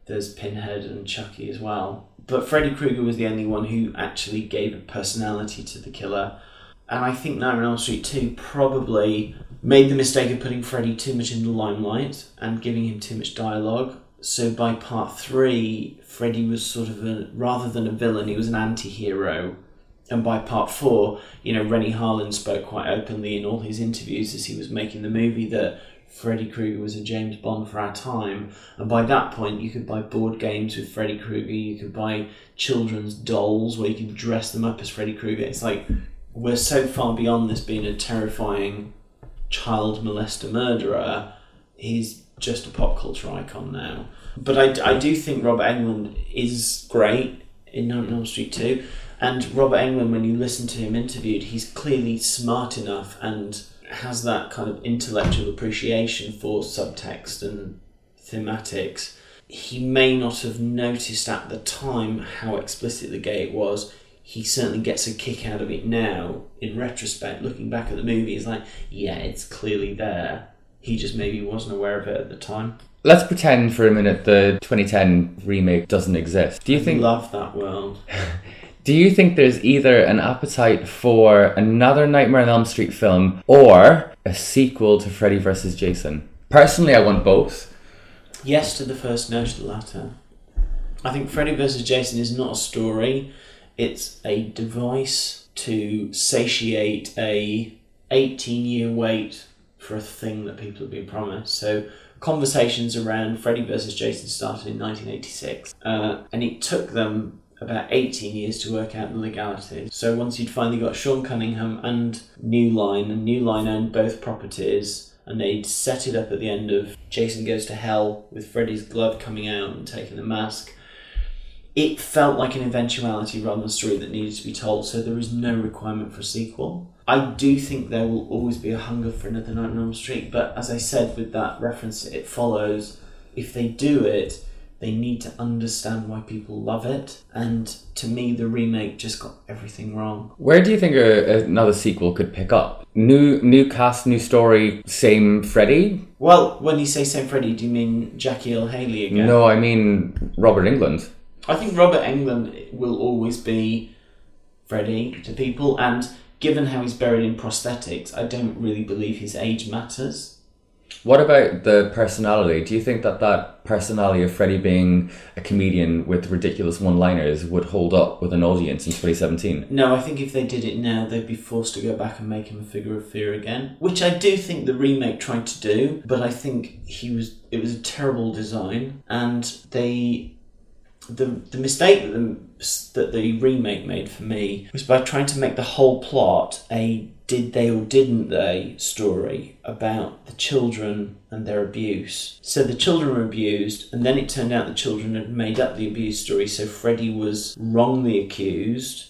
B: there's Pinhead and Chucky as well. But Freddy Krueger was the only one who actually gave a personality to the killer. and I think Nightmare on Elm Street 2 probably made the mistake of putting Freddy too much in the limelight and giving him too much dialogue. So by part three, Freddy was sort of a rather than a villain, he was an anti-hero. And by part four, you know, Renny Harlin spoke quite openly in all his interviews as he was making the movie that Freddy Krueger was a James Bond for our time. And by that point, you could buy board games with Freddy Krueger, you could buy children's dolls where you could dress them up as Freddy Krueger. It's like we're so far beyond this being a terrifying child molester murderer. He's just a pop culture icon now. But I, I do think Robert Englund is great in Nightmare on Elm Street 2. And Robert Englund, when you listen to him interviewed, he's clearly smart enough and has that kind of intellectual appreciation for subtext and thematics. He may not have noticed at the time how explicitly gay it was. He certainly gets a kick out of it now. In retrospect, looking back at the movie, he's like, yeah, it's clearly there. He just maybe wasn't aware of it at the time.
A: Let's pretend for a minute the 2010 remake doesn't exist. Do you
B: I
A: think
B: love that world.
A: Do you think there's either an appetite for another Nightmare on Elm Street film or a sequel to Freddy vs. Jason? Personally, I want both.
B: Yes to the first, no to the latter. I think Freddy vs. Jason is not a story. It's a device to satiate a 18 year wait for a thing that people have been promised. So conversations around Freddy vs. Jason started in 1986, uh, and it took them about 18 years to work out the legalities. So once you'd finally got Sean Cunningham and New Line, and New Line owned both properties, and they'd set it up at the end of Jason Goes to Hell with Freddy's glove coming out and taking the mask. It felt like an eventuality rather than a story that needed to be told, so there is no requirement for a sequel. I do think there will always be a hunger for another Nightmare on Elm Street, but as I said with that reference, it follows if they do it, they need to understand why people love it. And to me, the remake just got everything wrong.
A: Where do you think a, another sequel could pick up? New new cast, new story, same Freddy?
B: Well, when you say same Freddy, do you mean Jackie Earle Haley again?
A: No, I mean Robert Englund.
B: I think Robert Englund will always be Freddy to people, and given how he's buried in prosthetics, I don't really believe his age matters.
A: What about the personality? Do you think that that personality of Freddy being a comedian with ridiculous one-liners would hold up with an audience in 2017?
B: No, I think if they did it now, they'd be forced to go back and make him a figure of fear again, which I do think the remake tried to do. But I think he was it was a terrible design, and they the the mistake that the that the remake made for me was by trying to make the whole plot a did they or didn't they story about the children and their abuse. So the children were abused, and then it turned out the children had made up the abuse story, so Freddy was wrongly accused.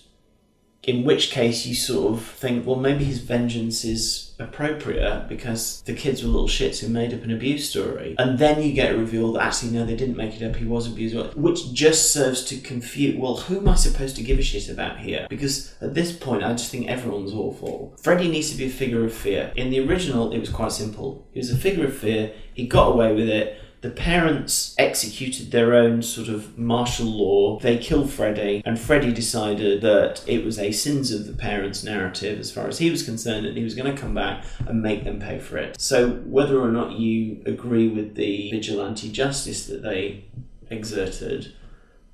B: In which case, you sort of think, well, maybe his vengeance is appropriate because the kids were little shits who made up an abuse story. And then you get a reveal that actually, no, they didn't make it up, he was abused, which just serves to confuse, well, who am I supposed to give a shit about here? Because at this point, I just think everyone's awful. Freddy needs to be a figure of fear. In the original, it was quite simple. He was a figure of fear, he got away with it, the parents executed their own sort of martial law. They killed Freddy, and Freddy decided that it was a sins of the parents narrative as far as he was concerned, and he was going to come back and make them pay for it. So, whether or not you agree with the vigilante justice that they exerted,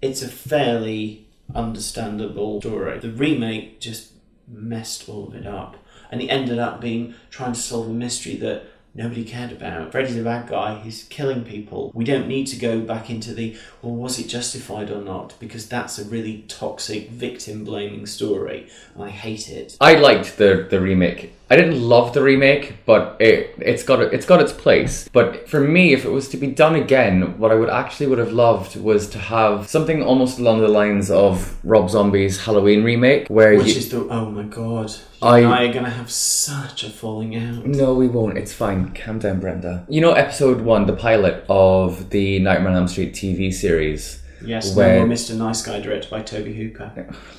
B: it's a fairly understandable story. The remake just messed all of it up, and it ended up being trying to solve a mystery that nobody cared about. Freddy's a bad guy, he's killing people. We don't need to go back into the, well, was it justified or not? Because that's a really toxic, victim blaming story, I hate it.
A: I liked the the remake. I didn't love the remake, but it it's got it's got its place. But for me, if it was to be done again, what I would actually would have loved was to have something almost along the lines of Rob Zombie's Halloween remake, where
B: Which
A: you,
B: is the, oh my god. You
A: I-
B: and I are going to have such a falling out.
A: No, we won't. It's fine. Calm down, Brenda. You know, episode one, the pilot of the Nightmare on Elm Street TV series.
B: Yes,
A: where,
B: no more Mr. Nice Guy, directed by Tobe Hooper.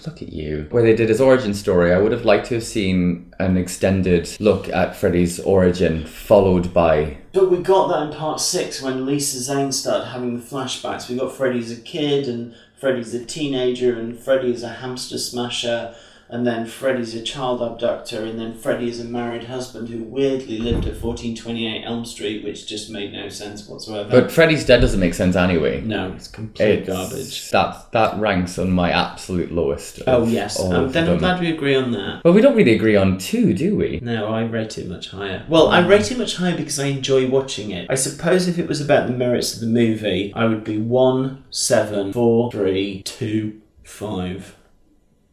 A: Look at you. Where they did his origin story. I would have liked to have seen an extended look at Freddy's origin, followed by.
B: But we got that in part six when Lisa Zane started having the flashbacks. We got Freddy as a kid, and Freddy's a teenager, and Freddy is a hamster smasher, and then Freddy's a child abductor, and then Freddy is a married husband who weirdly lived at 1428 Elm Street, which just made no sense whatsoever.
A: But Freddy's Dead doesn't make sense anyway.
B: no, it's complete
A: It's
B: garbage.
A: That that ranks on my absolute lowest.
B: Oh yes, um, then I'm glad we agree on that.
A: But we don't really agree on two, do we?
B: No, I rate it much higher. Well, I rate it much higher because I enjoy watching it. I suppose if it was about the merits of the movie, I would be one, seven, four, three, two, five,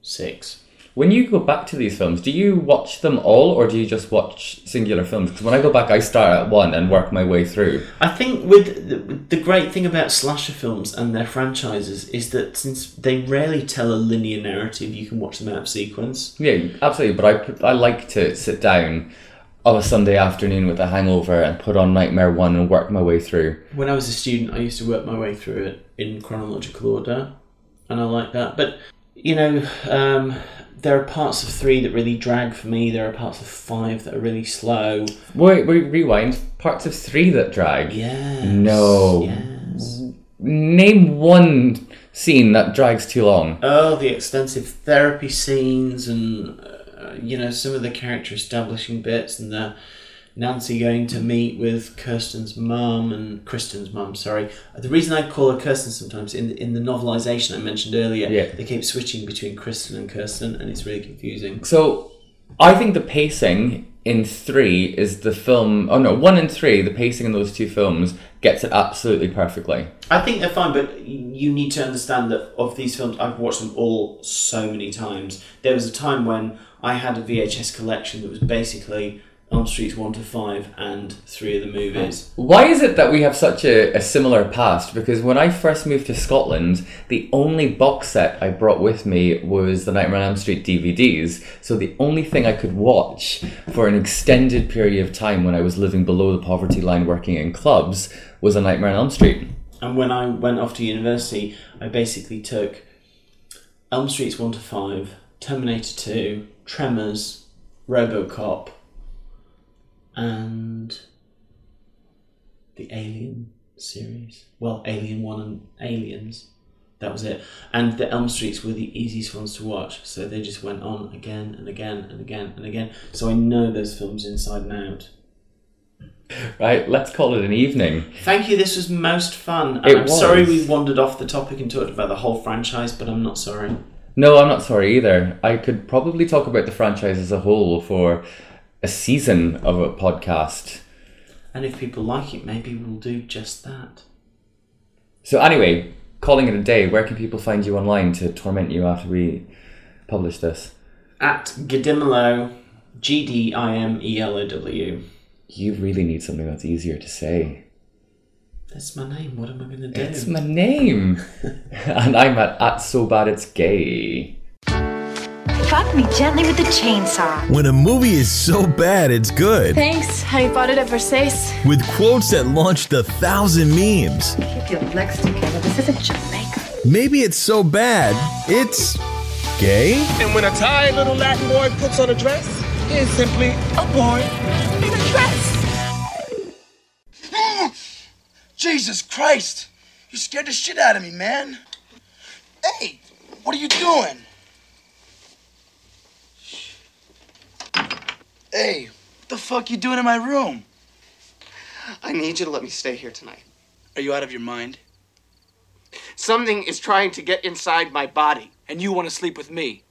B: six.
A: When you go back to these films, do you watch them all or do you just watch singular films? Because when I go back, I start at one and work my way through.
B: I think with the, the great thing about slasher films and their franchises is that since they rarely tell a linear narrative, you can watch them out of sequence.
A: Yeah, absolutely. But I, I like to sit down on a Sunday afternoon with a hangover and put on Nightmare 1 and work my way through.
B: When I was a student, I used to work my way through it in chronological order, and I like that. But you know, um, there are parts of three that really drag for me. There are parts of five that are really slow.
A: Wait, wait, rewind. Parts of 3 that drag.
B: Yes.
A: No.
B: Yes.
A: Name one scene that drags too long.
B: Oh, the extensive therapy scenes, and uh, you know some of the character establishing bits, and the Nancy going to meet with Kirsten's mum and Kristen's mum. Sorry, the reason I call her Kirsten sometimes in the, in the novelization I mentioned earlier,
A: Yeah.
B: they keep switching between Kristen and Kirsten, and it's really confusing.
A: So, I think the pacing in three is the film. Oh no, one and three, the pacing in those two films gets it absolutely perfectly.
B: I think they're fine, but you need to understand that of these films, I've watched them all so many times. There was a time when I had a VHS collection that was basically Elm Streets 1 to 5 and three of the movies.
A: Why is it that we have such a, a similar past? Because when I first moved to Scotland, the only box set I brought with me was the Nightmare on Elm Street DVDs. So the only thing I could watch for an extended period of time when I was living below the poverty line working in clubs was a Nightmare on Elm Street.
B: And when I went off to university, I basically took Elm Streets 1 to 5, Terminator 2, Tremors, Robocop, and the Alien series. Well, Alien 1 and Aliens. That was it. And the Elm Streets were the easiest ones to watch, so they just went on again and again and again and again. So I know those films inside and out.
A: Right, let's call it an evening.
B: Thank you. This was most fun. And
A: It
B: I'm sorry
A: was.
B: we wandered off the topic and talked about the whole franchise, but I'm not sorry.
A: No, I'm not sorry either. I could probably talk about the franchise as a whole for a season of a podcast.
B: And if people like it, maybe we'll do just that.
A: So anyway, calling it a day, where can people find you online to torment you after we publish this?
B: At Gedimelo, G D I M E L O W.
A: You really need something that's easier to say.
B: That's my name. What am I going to do?
A: It's my name. and I'm at, at So Bad It's Gay.
J: Fuck me gently with the chainsaw.
D: When a movie is so bad it's good.
K: Thanks. I bought it at Versace.
D: With quotes that launched a thousand memes.
J: Keep your legs together. This isn't Jamaica.
D: Maybe it's so bad it's gay.
F: And when a tired little Latin boy puts on a dress, it's simply a boy in a dress.
H: Jesus Christ! You scared the shit out of me, man. Hey, what are you doing? Hey, what the fuck you doing in my room?
I: I need you to let me stay here tonight.
H: Are you out of your mind?
I: Something is trying to get inside my body.
L: And you want to sleep with me.